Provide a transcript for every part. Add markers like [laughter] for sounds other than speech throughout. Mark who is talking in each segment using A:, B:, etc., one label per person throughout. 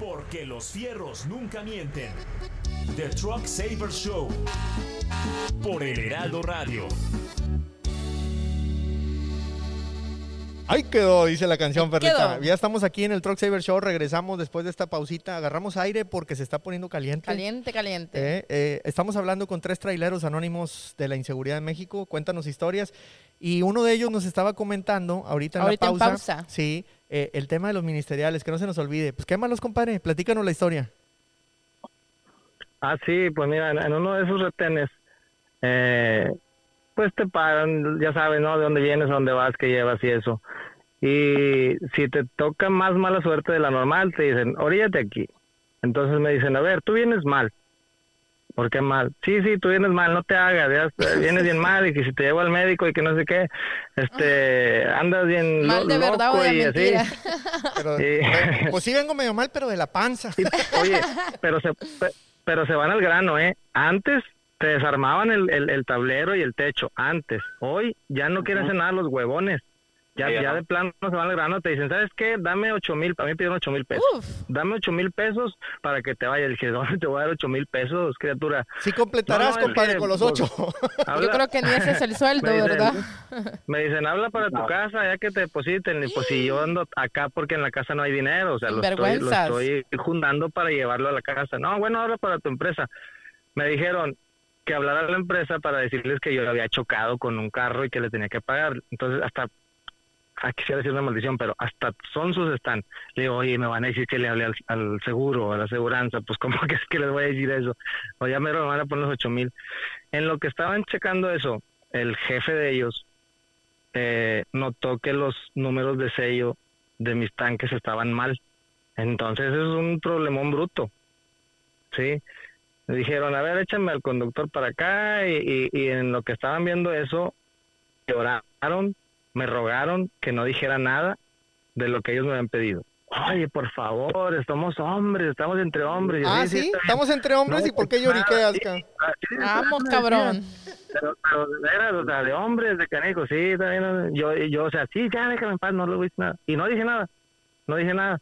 A: Porque los fierros nunca mienten. The Truck Saver Show. Por el Heraldo Radio.
B: Ahí quedó, dice la canción,
C: quedó.
B: Ya estamos aquí en el Truck Saver Show, regresamos después de esta pausita, agarramos aire porque se está poniendo caliente.
C: Caliente, caliente.
B: Eh, eh, estamos hablando con tres traileros anónimos de la inseguridad en México. Cuéntanos historias. Y uno de ellos nos estaba comentando ahorita en
C: Ahorita
B: la
C: en
B: pausa. Sí, eh, el tema de los ministeriales, que no se nos olvide. Pues quémalos, compadre. Platícanos la historia.
D: Ah, sí, pues mira, en, uno de esos retenes, eh, pues te pagan, ya sabes, ¿no? De dónde vienes, a dónde vas, qué llevas y eso. Y si te toca más mala suerte de la normal, te dicen, oríllate aquí. Entonces me dicen, a ver, tú vienes mal. ¿Por qué mal? Sí, sí, tú vienes mal, no te hagas, ya [laughs] vienes bien mal y que si te llevo al médico y que no sé qué, este, andas bien
C: Mal
D: lo-
C: de verdad o
D: loco
C: de
D: y así. [laughs]
B: Pero,
D: Sí.
B: pues sí vengo medio mal, pero de la panza.
D: Sí, Oye, [laughs] pero se, pe- pero se van al grano, ¿eh? Antes te desarmaban el, el, el tablero y el techo, antes. Hoy ya no quieren hacer nada los huevones. Ya, ya de plano se van al grano, te dicen, ¿sabes qué? Dame ocho mil, para mí pidieron ocho mil pesos.
C: Uf.
D: Dame ocho mil pesos para que te vayas. Dije, [laughs] ¿dónde te voy a dar ocho mil pesos, criatura?
B: Sí completarás,
D: No, no, es
B: compadre,
D: que,
B: con los
D: pues, [laughs]
B: ocho.
C: Yo
D: Habla-
C: creo que ni ese es el [laughs] sueldo,
D: Me dicen-
C: ¿verdad?
D: Me dicen, habla para tu casa, ya que te depositen. Y pues si yo ando acá porque en la casa no hay dinero, o sea, lo estoy, lo estoy juntando para llevarlo a la casa. No, bueno, habla para tu empresa. Me dijeron que hablara a la empresa para decirles que yo había chocado con un carro y que le tenía que pagar. Entonces, hasta, quisiera decir una maldición, pero hasta son sus están. Le digo, oye, me van a decir que le hablé al, seguro, a la aseguranza. Pues, [laughs] ¿cómo que es que les voy a decir eso? O ya me van a poner los ocho mil. En lo que estaban checando eso, el jefe de ellos eh, notó que los números de sello de mis tanques estaban mal. Entonces es un problemón bruto. Sí. Dijeron, a ver, échame al conductor para acá y, y- y en lo que estaban viendo eso, lloraron, me rogaron que no dijera nada de lo que ellos me habían pedido. Oye, por favor, estamos hombres, estamos entre hombres.
B: Ah, sí, estamos entre hombres
D: No,
B: y ¿por qué
D: pues,
B: lloriqueas,
D: ah,
C: Vamos, cabrón.
D: pero, pero o sea, de hombres, de canijos, sí, también, yo, yo, o sea, sí, ya déjame en paz, no le hice nada. Y no dije nada, no dije nada.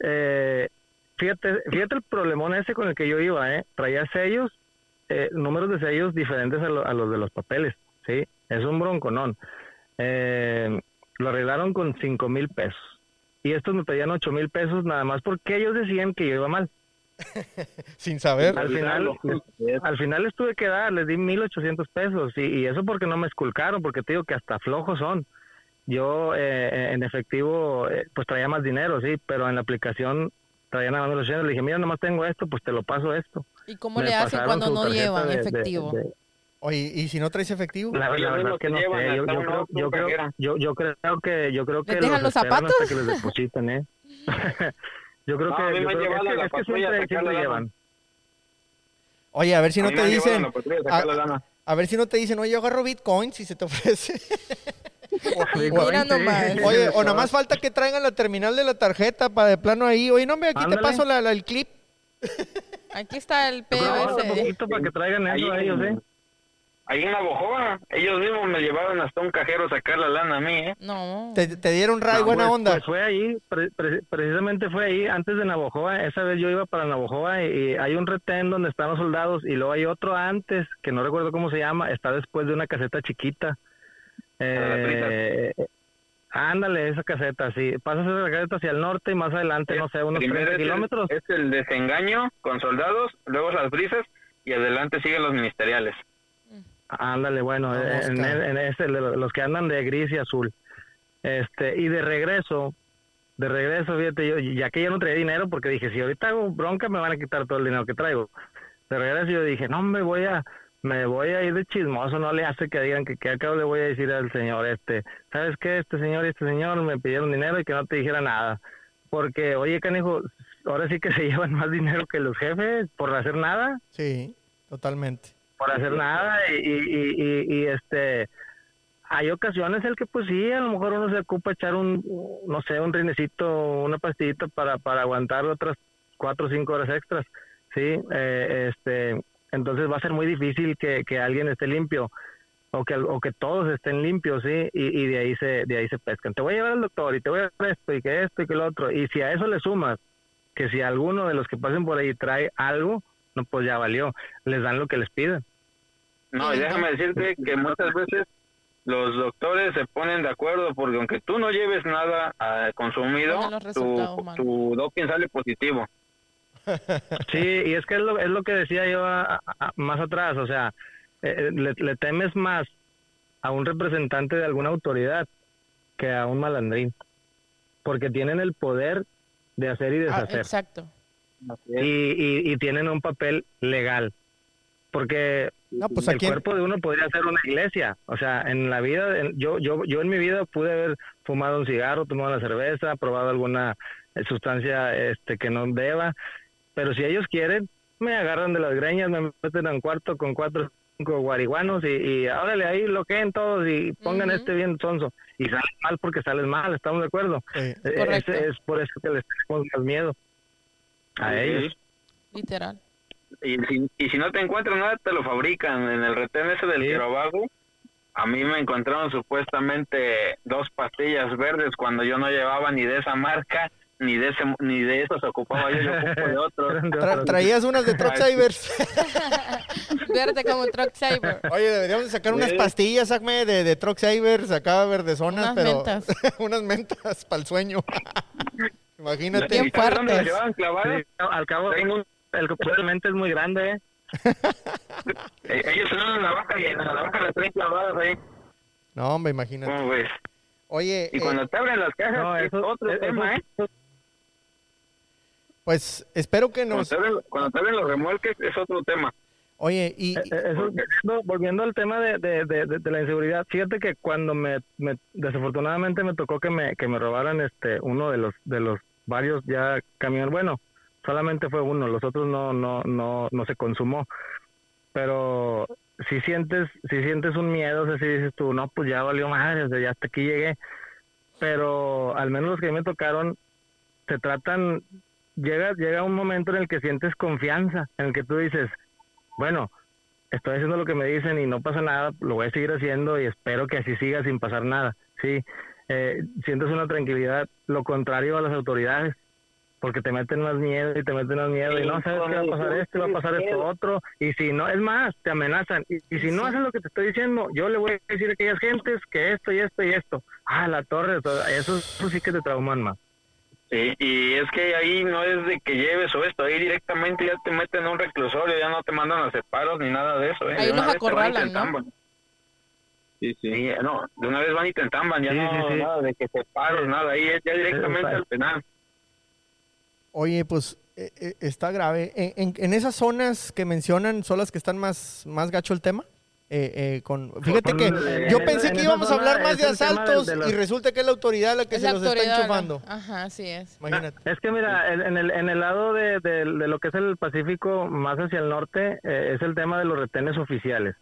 D: Eh, fíjate, fíjate el problemón ese con el que yo iba, ¿eh? Traía sellos, eh, números de sellos diferentes a, lo- a los de los papeles, ¿sí? Es un bronconón. Eh, lo arreglaron con cinco mil pesos. Y estos me pedían ocho mil pesos nada más porque ellos decían que yo iba mal. [laughs]
B: Sin saber.
D: Al final, les- al final les tuve que dar, les di 1800 pesos y, y eso porque no me esculcaron, porque te digo que hasta flojos son. Yo eh, en efectivo eh, pues traía más dinero, sí, pero en la aplicación traía nada más los 800. Le dije, mira, nomás tengo esto, pues te lo paso esto.
C: ¿Y cómo
D: Me
C: le hacen cuando no llevan
D: de- de-
C: efectivo?
D: de-
B: Oye, ¿y si no traes efectivo?
D: la, la
E: Ellos
D: verdad que no
E: te llevan
D: sé, yo, yo creo, yo, creo, yo, yo creo que yo creo que
C: ¿Les dejan los
D: esperan
C: zapatos?
D: hasta que les depositen, ¿eh? [laughs] yo creo
E: No,
D: que, yo
E: me
D: creo que- es
E: a
D: que,
E: la
D: es siempre, siempre
E: la
D: llevan. [laughs]
B: Oye, a ver si no te
E: me
B: dicen.
E: la a
B: a-
E: la
B: ver si no te dicen, oye, yo agarro Bitcoin si se te ofrece. [laughs]
C: Mira nomás.
B: Oye, o nada más falta que traigan la terminal de la tarjeta para de plano ahí. Oye, no, hombre, aquí te
D: Ándale.
B: paso la, la- el clip.
C: Aquí está el
D: falta
C: POS.
D: poquito para que traigan
E: Ahí
D: eso a
E: en-
D: ellos, ¿eh?
E: Ahí en la Bojoa, ellos mismos me llevaron hasta un cajero a sacar la lana a mí, ¿eh?
C: No.
B: Te, te dieron ray,
D: No,
B: buena
D: pues-
B: onda.
D: Pues fue ahí, pre- pre- precisamente fue ahí, antes de Navojoa. Esa vez yo iba para Navojoa y, y hay un retén donde están los soldados y luego hay otro antes, que no recuerdo cómo se llama, está después de una caseta chiquita. Eh, ándale, esa caseta, sí. Pasas esa caseta hacia el norte y más adelante, no sé, unos
E: Primero
D: 30
E: es el-
D: kilómetros.
E: Es el desengaño con soldados, luego las brisas y adelante siguen los ministeriales.
D: Ándale, bueno, en, en ese, los que andan de gris y azul. Este, y de regreso, de regreso, fíjate, yo, ya que yo no traía dinero, porque dije, si ahorita hago bronca, me van a quitar todo el dinero que traigo. De regreso yo dije, no, me voy a, me voy a ir de chismoso, no le hace que digan que, que acabo le voy a decir al señor este, ¿sabes qué? Este señor y este señor me pidieron dinero y que no te dijera nada. Porque, oye, canijo, ahora sí que se [laughs] llevan más dinero que los jefes por hacer nada
B: Sí, totalmente.
D: Por hacer nada y, y, y, este hay ocasiones el que pues sí a lo mejor uno se ocupa echar un no sé un rinecito una pastillita para para aguantar otras cuatro o cinco horas extras sí Eh, este entonces va a ser muy difícil que, que alguien esté limpio o que o que todos estén limpios sí y, y de ahí se de ahí se pescan. Te voy a llevar al doctor y te voy a dar esto y que esto y que lo otro. Y si a eso le sumas que si alguno de los que pasen por ahí trae algo, no, pues ya valió. Les dan lo que les piden.
E: No, y déjame decirte que muchas veces los doctores se ponen de acuerdo porque aunque tú no lleves nada ah, consumido, tu, tu doping sale positivo. [laughs]
D: Sí, y es que es lo, es lo que decía yo a- a- más atrás, o sea, eh, le, le temes más a un representante de alguna autoridad que a un malandrín, porque tienen el poder de hacer y
C: Ah,
D: deshacer.
C: exacto.
D: Y, y, y tienen un papel legal. Porque
B: No, pues
D: el cuerpo de uno podría ser una iglesia. O sea, en la vida, en- yo, yo, yo en mi vida pude haber fumado un cigarro, tomado una cerveza, probado alguna eh, sustancia este que no deba. Pero si ellos quieren, me agarran de las greñas, me meten a un cuarto con cuatro o cinco guariguanos y, y órale, ahí bloqueen todos y pongan este bien sonso. Y sales mal porque sales mal, ¿estamos de acuerdo?
B: eh,
D: ese es por eso que les tenemos más miedo a ellos.
C: Literal.
E: Y si, y si no te encuentran nada, te lo fabrican. En el retén ese del
D: Sí.
E: Quirobago, a mí me encontraron supuestamente dos pastillas verdes cuando yo no llevaba ni de esa marca, ni de ese, ni de esos ocupaba yo, yo ocupo de [laughs] otros.
B: Tra- traías unas de [laughs] Truck Savers. [laughs]
C: Verde como Truck.
B: Oye, deberíamos de sacar unas pastillas, Acme, de, de Truck Savers, acá verdezonas,
C: Unas
B: pero
C: mentas.
B: unas mentas para el sueño. Imagínate.
C: Bien
E: ¿Y sabes dónde las
C: fuertes.
E: llevaban clavadas?
D: Sí, no, al cabo,
E: Tengo un-
D: el probablemente es muy grande, ¿eh? [laughs]
E: eh, ellos son la vaca y en la vaca las traen clavadas ahí.
B: No, hombre, imagínate.
E: ¿Cómo ves?
B: Oye,
E: Y
B: eh,
E: cuando te abren las cajas,
D: No,
E: es otro
D: eso-
E: tema, ¿eh?
B: pues espero que
E: Cuando abren, cuando te abren los remolques, es otro tema.
B: Oye, y...
D: Eh, eh, eso, volviendo, volviendo al tema de, de, de, de- de la inseguridad, fíjate que cuando me, me- desafortunadamente me tocó que me, que me robaran este uno de los de los varios ya camiones, bueno, solamente fue uno, los otros no no no no se consumó. Pero si sientes si sientes un miedo, o sea, si dices tú, no, pues ya valió madre, o ya hasta aquí llegué. Pero al menos los que me tocaron se tratan llega llega un momento en el que sientes confianza, en el que tú dices, bueno, estoy haciendo lo que me dicen y no pasa nada, lo voy a seguir haciendo y espero que así siga sin pasar nada. Sí, eh, sientes una tranquilidad, lo contrario a las autoridades, porque te meten más miedo y te meten más miedo y no sabes qué va a pasar esto, y va a pasar esto otro, y si no, es más, te amenazan, y, y si no haces lo que te estoy diciendo, yo le voy a decir a aquellas gentes que esto y esto y esto. Ah, la torre, eso, eso sí que te trauman más.
E: Sí, y es que ahí no es de que lleves o esto, ahí directamente ya te meten a un reclusorio, ya no te mandan a separos ni nada de eso. ¿eh?
C: Ahí los acorralan, ¿no?
E: Sí, sí. no, de una vez van y te entamban, ya
D: Sí,
E: no
D: sí, sí.
E: nada de que separos, nada, ahí es ya directamente al penal.
B: Oye, pues eh, eh, está grave. En, en- en esas zonas que mencionan son las que están más, más gacho el tema. Eh, eh, con, fíjate que yo
D: en
B: pensé que íbamos a hablar más de asaltos
D: de los-
B: y resulta que es la autoridad la que
C: Es
B: se
C: la
B: los está enchufando.
C: Ajá, así es.
B: Imagínate.
D: Es que mira, en, en el, en el lado de, de- de lo que es el Pacífico, más hacia el norte, eh, es el tema de los retenes oficiales.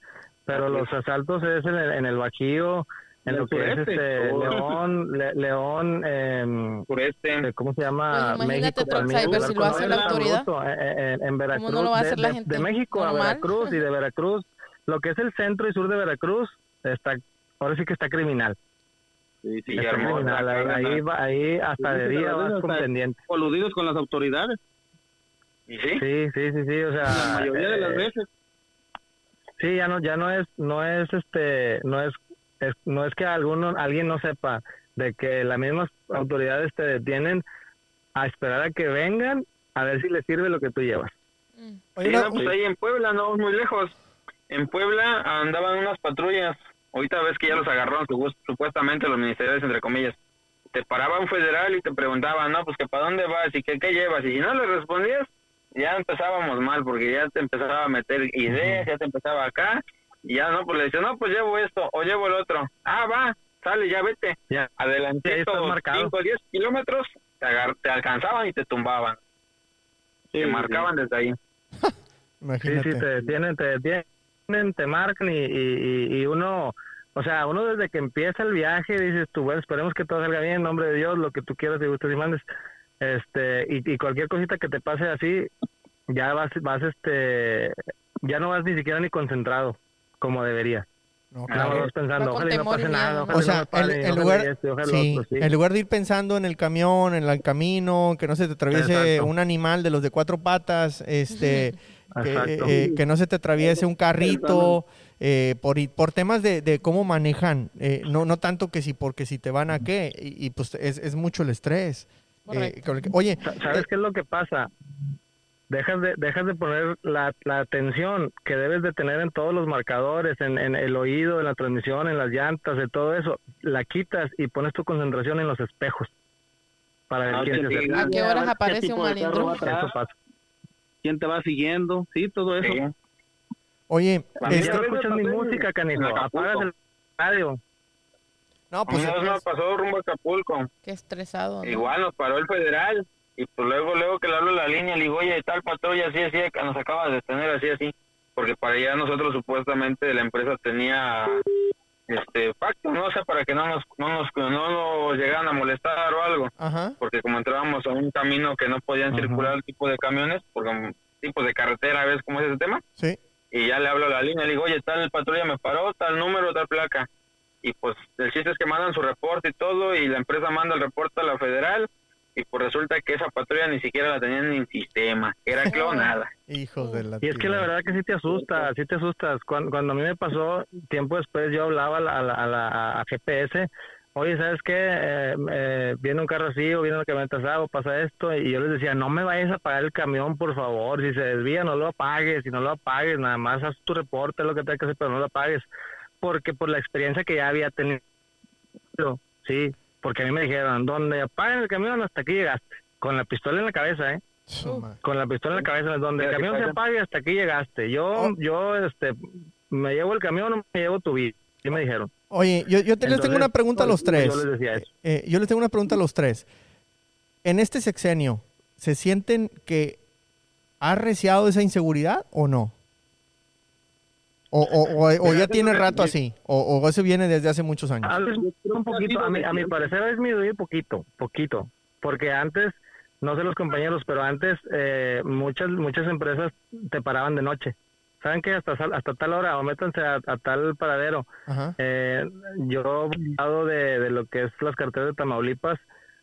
D: Pero los asaltos es en el, en el Bajío, en
E: En
D: lo que es
E: sureste.
D: este,
E: Oh.
D: León, Le- León, em,
E: Por este,
D: eh, ¿cómo se llama?
C: Pues imagínate,
D: México.
C: Truck
D: también,
C: Cyber, si lo hace la autoridad.
D: eh, eh, en, en Veracruz.
C: no lo va a
D: de-
C: hacer la
D: de,
C: gente
D: de México a
C: normal?
D: Veracruz y de [laughs] Veracruz, lo que es el centro y sur de Veracruz, está ahora sí que está criminal.
E: sí, sí,
D: Está
E: hermosa,
D: criminal. Ahí, ahí, va- ahí hasta
F: Sí,
D: de día vas con pendiente.
F: coludidos con las autoridades,
E: ¿Y sí?
D: Sí, sí, sí, sí, o sea,
F: la mayoría de las
D: eh,
F: veces.
D: Sí, ya no, ya no es, no es, este, no es, es- no es que alguno, alguien no sepa de que las mismas autoridades te detienen a esperar a que vengan a ver si les sirve lo que tú llevas.
C: Mm.
B: Oye,
E: Sí, no, pues ahí en Puebla, no muy lejos. En Puebla andaban unas patrullas. Ahorita ves que ya los agarraron supu- supuestamente los ministerios, entre comillas. Te paraba un federal y te preguntaban, no, pues que para dónde vas y que qué llevas. Y si no le respondías, ya empezábamos mal porque ya te empezaba a meter ideas, ya te empezaba acá. Y ya no, pues le decía, no, pues llevo esto o llevo el otro. Ah, va, sale, ya vete.
D: Ya.
E: Adelante,
D: Sí, ahí está marcado.
E: 5 o 10 kilómetros, te, agar- te alcanzaban y te tumbaban. te marcaban desde ahí. [laughs]
D: Sí,
B: imagínate.
D: sí, te detienen, te detienen, te marcan y, y, y- y uno, o sea, uno desde que empieza el viaje dices tú, bueno, esperemos que todo salga bien, en nombre de Dios, lo que tú quieras y gustes y mandes, este, y, y cualquier cosita que te pase así, ya vas, vas, este, ya no vas ni siquiera ni concentrado, como debería.
B: No, claro.
D: pensando, ojalá y no
C: temor y
D: pase nada,
C: miedo,
D: ojalá
B: O
D: no
B: sea, lugar, sí,
D: otro,
B: lugar de ir pensando en el camión, en el camino, que no se te atraviese
D: Exacto.
B: un animal de los de cuatro patas, este, [laughs] que, eh, que no se te atraviese un carrito, eh, por, por temas de, de cómo manejan, eh, no, no tanto que si porque si te van a qué, y, y, pues es, es mucho el estrés. Eh,
C: Correcto.
B: con el que- oye,
D: Sa- ¿Sabes qué es lo que pasa? Dejas de, dejas de poner la, la atención que debes de tener en todos los marcadores, en, en el oído, en la transmisión, en las llantas, en todo eso. La quitas y pones tu concentración en los espejos para ver
F: Ah,
D: quién
F: te.
C: ¿A qué horas
F: qué
C: aparece
F: tipo
C: un
D: pasa.
F: quién te va siguiendo, sí, todo eso.
E: Sí.
B: oye, este-
D: ya no escuchas mi música, canijo. Apagas el radio.
B: No, pues
E: una vez nos pasó rumbo a Acapulco.
C: Qué estresado. ¿no?
E: Igual nos paró el federal y pues luego luego que le hablo a la línea le digo, oye, tal patrulla así, así, que nos acaba de detener así, así. Porque para allá nosotros supuestamente la empresa tenía este pacto, ¿no? O sea, para que no nos, no nos, no nos llegaran a molestar o algo.
B: ajá,
E: Porque como entrábamos a un camino que no podían
D: Ajá.
E: circular el tipo de camiones, por como tipos de carretera, ¿ves cómo es ese tema?
B: sí,
E: y ya le hablo a la línea, le digo, oye, tal patrulla me paró, tal número, tal placa. Y pues el chiste es que mandan su reporte y todo, y la empresa manda el reporte a la federal, y pues resulta que esa patrulla ni siquiera la tenían ni en sistema, era clonada.
B: hijos de la
D: Y es que la verdad que sí te asusta, sí te asustas. Cuando, cuando a mí me pasó, tiempo después yo hablaba a, la, a, la- a la- a GPS, oye, ¿sabes qué? Eh, eh, viene un carro así o viene una camioneta así o pasa esto. Y yo les decía, no me vayas a apagar el camión, por favor. Si se desvía, no lo apagues. Si no lo apagues, nada más haz tu reporte, lo que tengas que hacer, pero no lo apagues. Porque por la experiencia que ya había tenido, sí, porque a mí me dijeron, donde apaguen el camión, hasta aquí llegaste. Con la pistola en la cabeza, ¿eh? Con la pistola en la cabeza, donde el camión
E: ¿qué
D: se apague, hasta aquí llegaste. Yo,
B: Oh.
D: yo, este, me llevo el camión o me llevo tu vida. Sí me dijeron.
B: Oye, yo, yo te- les tengo una pregunta a los tres.
D: Yo les decía eso.
B: Eh, yo les tengo una pregunta a los tres. En este sexenio, ¿se sienten que ha arreciado esa inseguridad o no? O, o- o- o ya tiene rato así, o, o eso viene desde hace muchos años.
D: A ver, un poquito, a mi, a mi parecer es disminuido poquito, poquito, porque antes, no sé los compañeros, pero antes eh, muchas muchas empresas te paraban de noche. ¿Saben que hasta hasta tal hora o métanse a, a tal paradero? Eh, yo, de, de lo que es las carteras de Tamaulipas,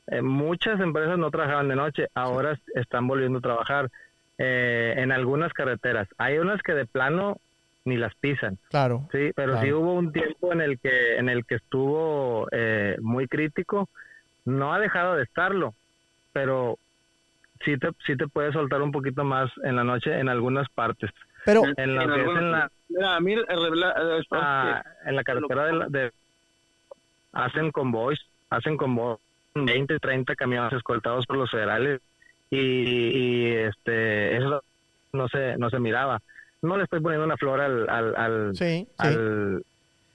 D: eh, muchas empresas no trabajaban de noche, ahora están volviendo a trabajar eh, en algunas carreteras. Hay unas que de plano ni las pisan,
B: Claro.
D: sí, pero sí
B: Claro.
D: hubo un tiempo en el que en el que estuvo eh, muy crítico. No ha dejado de estarlo, pero sí te sí te puede soltar un poquito más en la noche en algunas partes.
B: Pero,
D: En la
E: En
D: la
F: Mira, a mí el revela- eh,
D: Ah, en la carretera de, la- de- hacen convoys, hacen convoys, 20, 30 camiones escoltados por los federales y, y, este eso no se no se miraba. No le estoy poniendo una flor al al, al,
B: sí, sí.
D: al-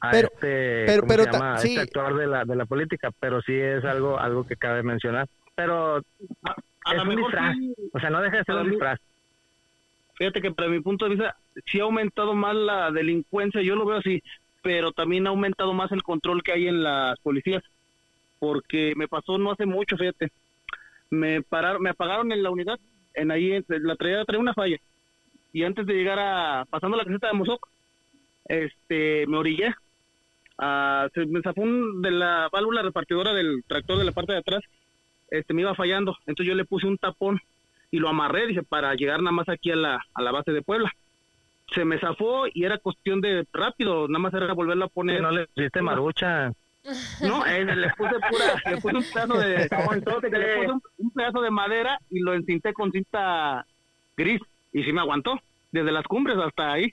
D: a
B: Pero-
D: este,
B: pero-
D: ¿cómo
B: pero
D: se
B: ta-
D: llama?
B: sí.
D: este actuar de la de la política, pero sí es algo algo que cabe mencionar. Pero
F: a
D: es
F: lo
D: un disfraz.
F: sí,
D: o sea, no deja de ser
F: a
D: un disfraz.
F: Fíjate que para mi punto de vista sí ha aumentado más la delincuencia, yo lo veo así, pero también ha aumentado más el control que hay en las policías, porque me pasó no hace mucho, fíjate, me pararon, me apagaron en la unidad, en ahí en- la traía, traía una falla, y antes de llegar a pasando la caseta de Mozoc, este, me orillé, ah, se me zafó un- de la válvula repartidora del tractor de la parte de atrás, este, me iba fallando, entonces yo le puse un tapón y lo amarré, dije, para llegar nada más aquí a la, a la base de Puebla. Se me zafó y era cuestión de rápido, nada más era volverlo a poner.
D: no le pusiste marucha.
F: No, eh, le puse pura, le puse un pedazo de, [laughs] le puse un, un pedazo de madera y lo encinté con cinta gris y sí me aguantó, desde las cumbres hasta ahí.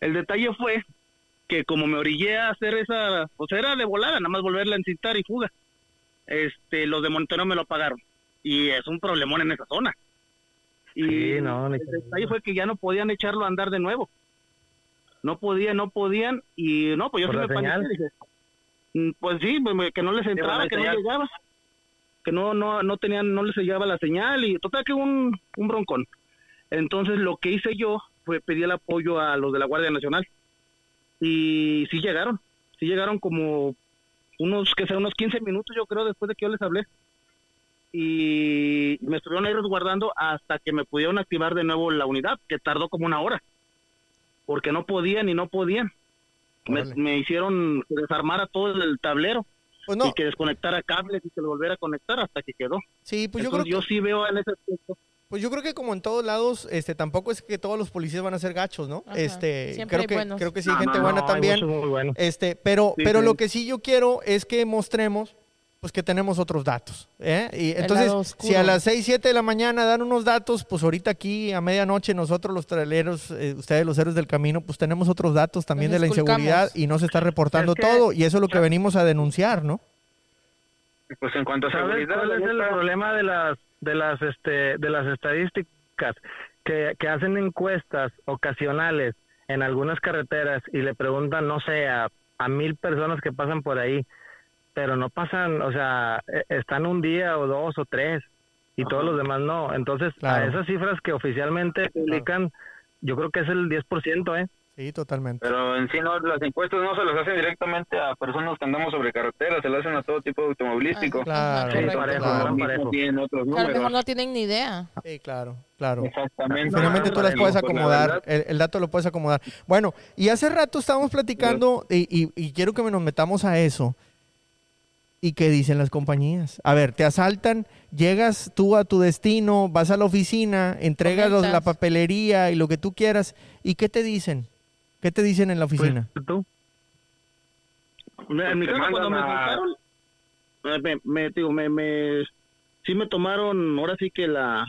F: El detalle fue que como me orillé a hacer esa, pues era de volada, nada más volverla a encintar y fuga. Este, los de monitoreo me lo pagaron y es un problemón en esa zona. Y
D: Sí, no,
F: el detalle fue que ya no podían echarlo a andar de nuevo. No podían, no podían y no, pues yo
D: ¿Por
F: sí me paniqué, dije, Mm, Pues sí, pues, que no les entraba, que no llegaba, que no, no, no tenían, no les llegaba la señal y total que un, un broncón. Entonces lo que hice yo fue pedir el apoyo a los de la Guardia Nacional y sí llegaron, sí llegaron como unos, que sea, unos 15 minutos yo creo después de que yo les hablé y me estuvieron ahí resguardando hasta que me pudieron activar de nuevo la unidad, que tardó como una hora, porque no podían y no podían. me, hicieron que desarmara todo el tablero
B: Pues no,
F: y que desconectara cables y que lo volviera a conectar hasta que quedó.
B: sí, pues yo creo
F: Entonces, yo,
B: que,
F: sí veo en ese aspecto.
B: Pues yo creo que como en todos lados, este, tampoco es que todos los policías van a ser gachos, ¿no?
C: Ajá.
B: Este,
C: Siempre
B: creo
C: hay
B: que,
C: buenos.
B: creo que sí hay
D: No,
B: gente
D: no,
B: buena
D: no, hay
B: también.
D: muchos muy buenos.
B: Este, pero,
F: Sí,
B: pero
F: sí.
B: lo que sí yo quiero es que mostremos pues que tenemos otros datos. ¿eh? Y
C: El
B: entonces, si a las 6, 7 de la mañana dan unos datos, pues ahorita aquí a medianoche nosotros los traileros, eh, ustedes los héroes del camino, pues tenemos otros datos también de la inseguridad y no se está reportando
D: Es que-
B: todo y eso es lo que venimos a denunciar, ¿no?
E: Pues en cuanto a
D: ¿Sabes
E: seguridad,
D: cuál es el problema de las de las este de las estadísticas que, que hacen encuestas ocasionales en algunas carreteras y le preguntan no sé a, a mil personas que pasan por ahí pero no pasan o sea e- están un día o dos o tres y todos los demás no. Entonces
B: Claro.
D: a esas cifras que oficialmente publican yo creo que es el 10% eh
B: Sí, totalmente.
E: Pero en sí no, las encuestas no se las hacen directamente a personas que andamos sobre carretera, se las hacen a todo tipo de automovilístico.
C: Ah,
B: Claro,
D: Sí,
C: correcto.
D: parejo,
B: claro.
E: Lo mismo
D: parejo.
E: tienen otros
C: Que a lo mejor
E: números.
C: no tienen ni idea.
B: Sí, claro, claro.
E: Exactamente.
B: Finalmente tú las puedes
E: pues,
B: acomodar, el, el dato lo puedes acomodar. Bueno, y hace rato estábamos platicando y, y- y quiero que nos metamos a eso. ¿Y qué dicen las compañías? A ver, te asaltan, llegas tú a tu destino, vas a la oficina, entregas los- la papelería y lo que tú quieras. ¿Y qué te dicen? ¿Qué te dicen en la
D: Pues,
B: oficina?
D: tú
F: En mi
E: te
F: caso, cuando me eh, me, me, digo, me, me- sí me tomaron ahora sí que la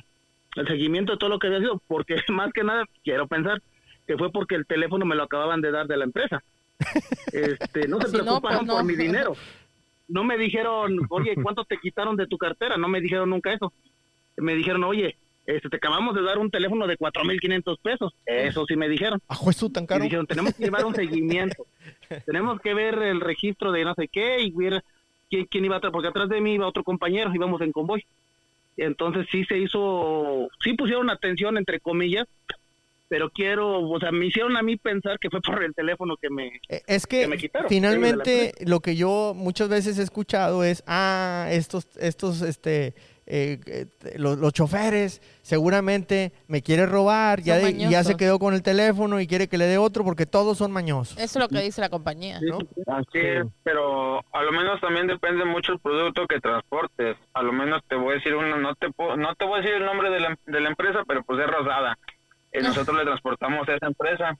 F: el seguimiento de todo lo que había sido, porque [laughs] más que nada quiero pensar que fue porque el teléfono me lo acababan de dar de la empresa. Este, no [laughs] se
C: Si no,
F: preocuparon
C: pues no.
F: por mi dinero. No me dijeron, oye, ¿cuánto te quitaron de tu cartera? No me dijeron nunca eso. Me dijeron, oye, este, te acabamos de dar un teléfono de 4.500 pesos. Eso sí me dijeron.
B: ¿A juez tan
F: Y
B: caro?
F: dijeron, tenemos que llevar un seguimiento. [laughs] tenemos que ver el registro de no sé qué y ver quién, quién iba atrás, porque atrás de mí iba otro compañero, íbamos en convoy. Entonces sí se hizo, sí pusieron atención, entre comillas, pero quiero, o sea, me hicieron a mí pensar que fue por el teléfono que me...
B: Eh, Es que,
F: que me quitaron.
B: finalmente lo que yo muchas veces he escuchado es, ah, estos, estos, este, eh, eh, los, los choferes seguramente me quiere robar, ya, de- ya se quedó con el teléfono y quiere que le dé otro porque todos son mañosos.
C: Eso es lo que dice la compañía.
B: ¿no?
E: Así es, pero a lo menos también depende mucho el producto que transportes. A lo menos te voy a decir uno, no te puedo- no te voy a decir el nombre de la, de la empresa, pero pues es Rosada. Y nosotros le transportamos a esa empresa.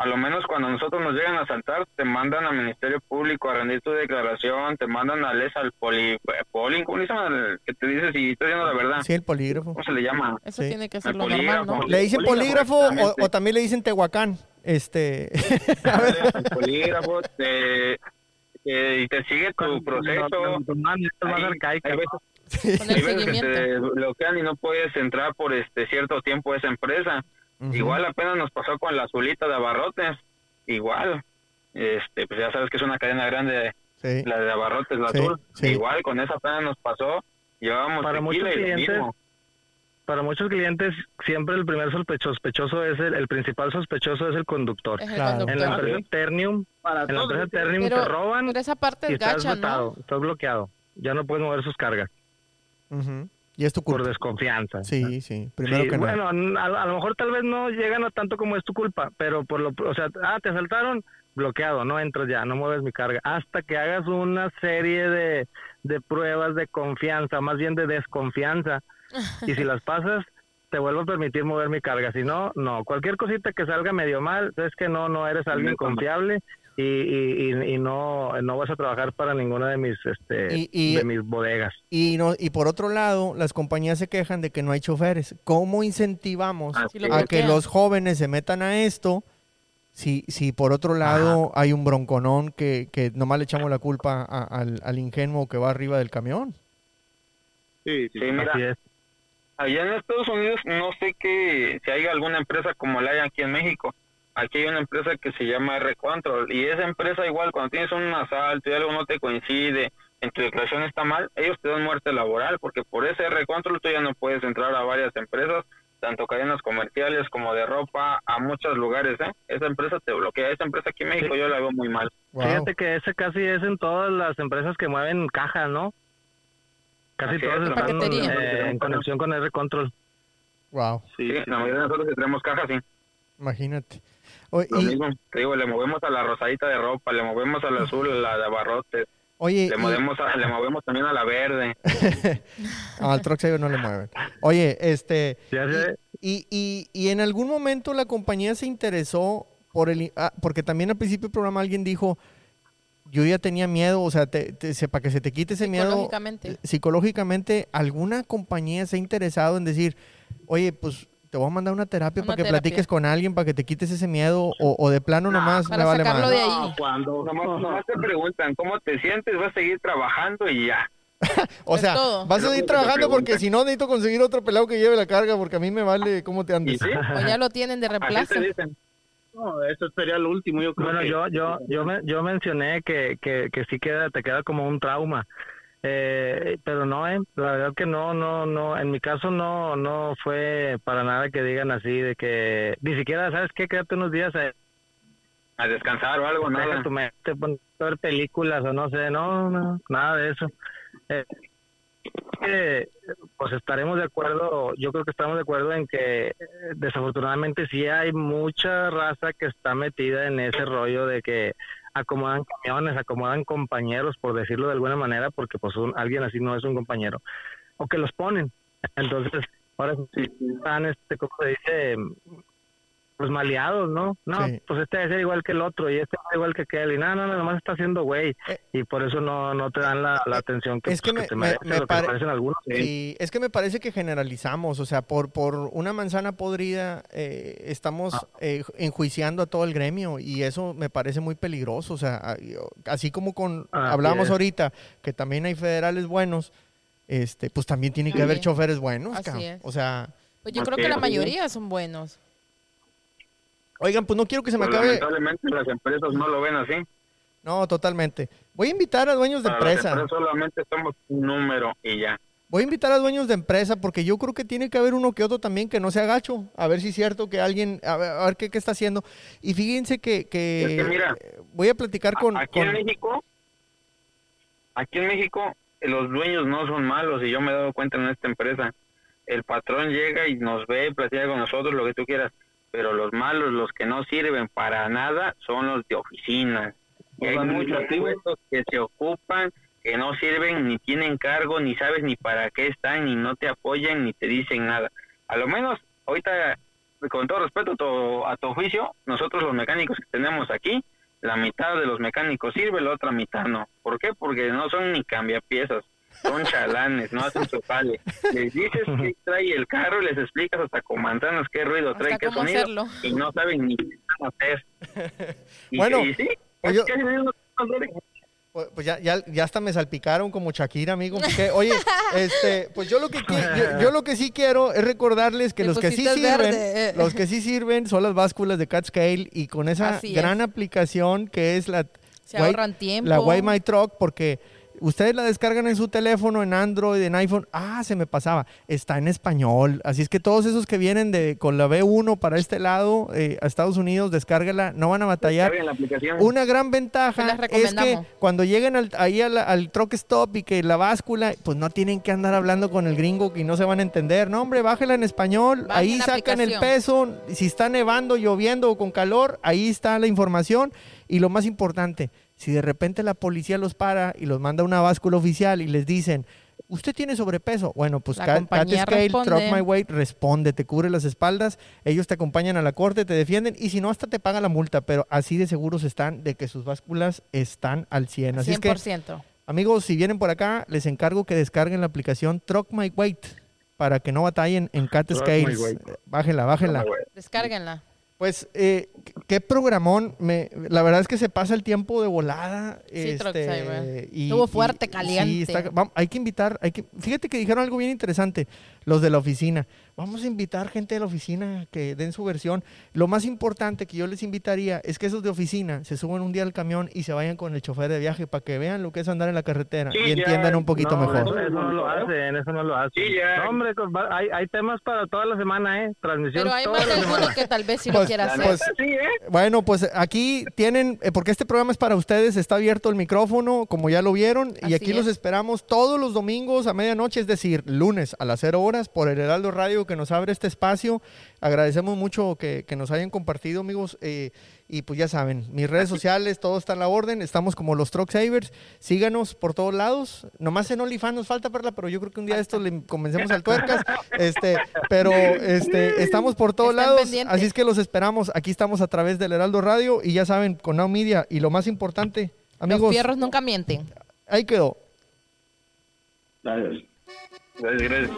E: A lo menos cuando nosotros nos llegan a asaltar, te mandan al Ministerio Público a rendir tu declaración, te mandan al ES, al poli, eh, poli ¿cómo le llaman? El Que te dice si estás diciendo la verdad.
B: Sí, el polígrafo.
E: ¿Cómo se le llama?
C: Eso
B: Sí.
C: tiene que ser lo normal, ¿no?
B: ¿Le dicen
E: polígrafo,
B: polígrafo o, también le dicen tehuacán? Este, [laughs] [laughs]
E: el polígrafo, te, te- y te sigue tu proceso. Hay-
D: arcaica.
E: hay veces-
C: Con el
E: hay veces que te bloquean y no puedes entrar por este cierto tiempo a esa empresa. Igual apenas nos pasó con la azulita de abarrotes. Igual. Este, pues ya sabes que es una cadena grande,
B: Sí.
E: la de abarrotes, la
B: Sí,
E: azul.
B: sí.
E: Igual con esa apenas nos pasó. Llevábamos
D: Para muchos clientes,
E: mismo.
D: Para muchos clientes, siempre el primer sospechoso, sospechoso es el, el principal sospechoso es el conductor.
C: Es el
B: Claro.
D: En la empresa Ternium,
F: Para
D: en la empresa Ternium
C: Pero,
D: te roban
C: pero esa parte
D: y
C: es
D: estás
C: gacha,
D: vetado,
C: ¿no?
D: estás bloqueado. Ya no puedes mover sus cargas
B: Ujú. Y es tu
D: por desconfianza.
B: Sí, sí. Primero
D: Sí,
B: que nada.
D: bueno, a, a lo mejor tal vez no llegan a tanto como es tu culpa, pero por lo, o sea, ah, te asaltaron, bloqueado, no entras ya, no mueves mi carga, hasta que hagas una serie de, de pruebas de confianza, más bien de desconfianza, y si las pasas, te vuelvo a permitir mover mi carga, si no, no, cualquier cosita que salga medio mal, es que no, no eres alguien confiable y, y, y, y no, no vas a trabajar para ninguna de mis, este,
B: Y- y-
D: de mis bodegas.
B: Y, no, y por otro lado, las compañías se quejan de que no hay choferes. ¿Cómo incentivamos
E: Ah,
B: a que los jóvenes se metan a esto si, si por otro lado hay un bronconón que, que nomás le echamos la culpa a- al, al ingenuo que va arriba del camión?
F: Sí, sí.
E: Sí, mira,
D: Así es.
E: Allá en Estados Unidos no sé que si hay alguna empresa como la hay aquí en México. Aquí hay una empresa que se llama R-Control y esa empresa igual cuando tienes un asalto y algo no te coincide, en tu declaración está mal, ellos te dan muerte laboral porque por ese R-Control tú ya no puedes entrar a varias empresas, tanto cadenas comerciales como de ropa, a muchos lugares. ¿eh? Esa empresa te bloquea, esa empresa aquí en México yo la veo muy mal.
B: Wow.
D: Fíjate que ese casi es en todas las empresas que mueven cajas, ¿no? Casi
E: Así
D: todas
E: es,
D: están eh, en conexión con R-Control.
B: Wow.
E: Sí, la mayoría de nosotros que tenemos cajas, sí.
B: Imagínate.
E: Lo
B: y-
E: mismo, te digo, le movemos a la rosadita de ropa, le movemos al azul, a la de abarrotes,
B: oye,
E: le
B: y-
E: movemos, a- le movemos también a la verde.
B: No, [laughs] al saver no le mueven. Oye, este.
D: Ya sé.
B: Y, y, y en algún momento la compañía se interesó por el. ah, porque también al principio del programa alguien dijo. Yo ya tenía miedo, o sea, te, te- para que se te quite ese miedo.
C: Psicológicamente.
B: eh, Psicológicamente, ¿alguna compañía se ha interesado en decir, oye, pues te voy a mandar una terapia
C: Una
B: para que
C: terapia.
B: platiques con alguien, para que te quites ese miedo, o, o de plano nomás
C: para
B: me vale
C: sacarlo
B: madre?
C: de ahí.
F: No, cuando
E: Nomás, nomás te preguntan cómo te sientes, vas a seguir trabajando y ya. [laughs]
B: O
C: Es
B: sea, vas a seguir trabajando porque si no necesito conseguir otro pelado que lleve la carga porque a mí me vale cómo te
E: Y
B: andes.
E: sí,
C: O ya lo tienen de
E: así
C: reemplazo.
E: te dicen.
F: no, eso sería lo último, yo creo
D: Bueno,
F: que-
D: yo, yo, yo, me- yo mencioné que, que, que sí queda, te queda como un trauma. Eh, pero no, eh, la verdad que no, no, no, en mi caso no, no fue para nada que digan así de que, ni siquiera, ¿sabes qué? Quédate unos días a,
E: A descansar o algo, nada.
D: tu mente, pon a ver películas o no sé, no, no, nada de eso. Eh, que, pues estaremos de acuerdo, yo creo que estamos de acuerdo en que desafortunadamente sí hay mucha raza que está metida en ese rollo de que acomodan camiones, acomodan compañeros, por decirlo de alguna manera, porque pues un- alguien así no es un compañero, o que los ponen. Entonces, ahora sí están, este, ¿cómo se dice? Pues maleados, ¿no? No,
B: Sí.
D: pues este debe ser igual que el otro y este es igual que aquel y no, no, no, nomás está haciendo güey
B: Eh.
D: y por eso no, no te dan la, la atención que,
B: es que
D: pues,
B: me-
D: te
B: me-
D: merecen
B: me pare-
D: algunos.
B: Y es que me parece que generalizamos, o sea, por, por una manzana podrida eh, estamos
D: Ah.
B: eh, enjuiciando a todo el gremio y eso me parece muy peligroso, o sea, así como con
D: Así
B: hablábamos ahorita que también hay federales buenos, este, pues también tiene que haber choferes buenos,
C: Así
B: cabrón.
C: es.
B: o sea,
C: Pues yo creo que la mayoría son buenos.
B: Oigan, pues no quiero que se me
E: Pues,
B: acabe,
E: lamentablemente las empresas no lo ven así.
B: no, totalmente. Voy a invitar a dueños de
E: Para las
B: empresa.
E: empresas solamente somos un número y ya.
B: Voy a invitar a dueños de empresa porque yo creo que tiene que haber uno que otro también que no se agacho. A ver si es cierto que alguien, a ver, a ver qué, qué está haciendo. Y fíjense que, que,
E: Es que mira,
B: voy a platicar con...
E: aquí
B: con-
E: en México, aquí en México los dueños no son malos y yo me he dado cuenta en esta empresa. El patrón llega y nos ve, platica con nosotros lo que tú quieras, pero los malos, los que no sirven para nada, son los de oficina. Y hay muchos
F: administrativos.
E: puestos que se ocupan, que no sirven, ni tienen cargo, ni sabes ni para qué están, ni no te apoyan, ni te dicen nada. A lo menos, ahorita, con todo respeto a tu, a tu juicio, nosotros los mecánicos que tenemos aquí, la mitad de los mecánicos sirve, la otra mitad no. ¿Por qué? Porque no son ni cambiapiezas, son chalanes, no hacen su jale. Les dices que [laughs] trae el carro y les explicas hasta con manzanas qué ruido trae,
C: Hasta
E: qué
C: cómo
E: sonido,
C: hacerlo.
E: y no saben ni qué van a hacer. [laughs] Y,
B: Bueno,
E: y sí,
B: pues. Pues ya, ya, ya hasta me salpicaron como Shakira, amigo. [laughs] porque, oye, este, pues yo lo que yo, yo lo que sí quiero es recordarles que los que sí sirven,
C: verde,
B: los que sí sirven son las básculas de Catscale y con esa
C: Así
B: gran
C: es.
B: aplicación que es la
C: Se
B: White-
C: ahorran tiempo.
B: la White My Truck porque ustedes la descargan en su teléfono, en Android, en iPhone. Ah, se me pasaba. Está en español. Así es que todos esos que vienen de con la B1 para este lado, eh, a Estados Unidos, descárguela. No van a batallar.
E: La aplicación.
B: Una gran ventaja
C: las
B: es que cuando lleguen al- ahí al, al truck stop y que la báscula, pues no tienen que andar hablando con el gringo y no se van a entender. No, hombre, bájela en español.
C: Bajen
B: ahí sacan el peso. Si está nevando, lloviendo o con calor, ahí está la información. Y lo más importante, si de repente la policía los para y los manda a una báscula oficial y les dicen, usted tiene sobrepeso, bueno, pues Cat, Scale,
C: responde.
B: Truck My Weight responde, te cubre las espaldas, ellos te acompañan a la corte, te defienden y si no, hasta te pagan la multa, pero así de seguros están de que sus básculas están al 100. Así es que,
C: 100%.
B: amigos, si vienen por acá, les encargo que descarguen la aplicación Truck My Weight para que no batallen en Cat Scales.
D: Weight.
B: Eh, Bájenla, bájenla.
C: Descárguenla.
B: Pues, eh, qué programón. Me, la verdad es que se pasa el tiempo de volada.
C: Sí,
B: este, y-
C: Estuvo
B: y-
C: fuerte,
B: sí,
C: caliente.
B: está- vam- hay que invitar, hay que, fíjate que dijeron algo bien interesante, los de la oficina. Vamos a invitar gente de la oficina que den su versión. Lo más importante que yo les invitaría es que esos de oficina se suban un día al camión y se vayan con el chofer de viaje para que vean lo que es andar en la carretera
E: Sí,
B: y
E: ya,
B: entiendan un poquito
D: no,
B: mejor.
D: Eso, eso no lo hacen, eso no lo hacen.
E: Sí, ya.
D: No, hombre, hay, hay temas para toda la semana, ¿eh? Transmisión
C: Pero hay
D: toda
C: más
D: la
C: de
D: semana.
C: alguno que tal vez sí
B: Pues-
C: lo hacer.
B: pues-
E: neta, sí, ¿eh?
B: Bueno, pues aquí tienen, eh, porque este programa es para ustedes, está abierto el micrófono, como ya lo vieron, y aquí los
C: es.
B: esperamos todos los domingos a medianoche, es decir, lunes a las 0 horas por el Heraldo Radio que nos abre este espacio. Agradecemos mucho que, que nos hayan compartido, amigos, eh, y pues ya saben, mis redes sociales, todo está en la orden, estamos como los Truck Savers, síganos por todos lados, nomás en OnlyFans nos falta, Perla, pero yo creo que un día de esto le convencemos al tuercas, [laughs] este, pero este, estamos por todos lados,
C: pendientes.
B: así es que los esperamos. Aquí estamos a través del Heraldo Radio y ya saben, con Now Media. Y lo más importante,
C: Los
B: amigos,
C: fierros nunca mienten.
B: ahí quedó.
E: Gracias, gracias.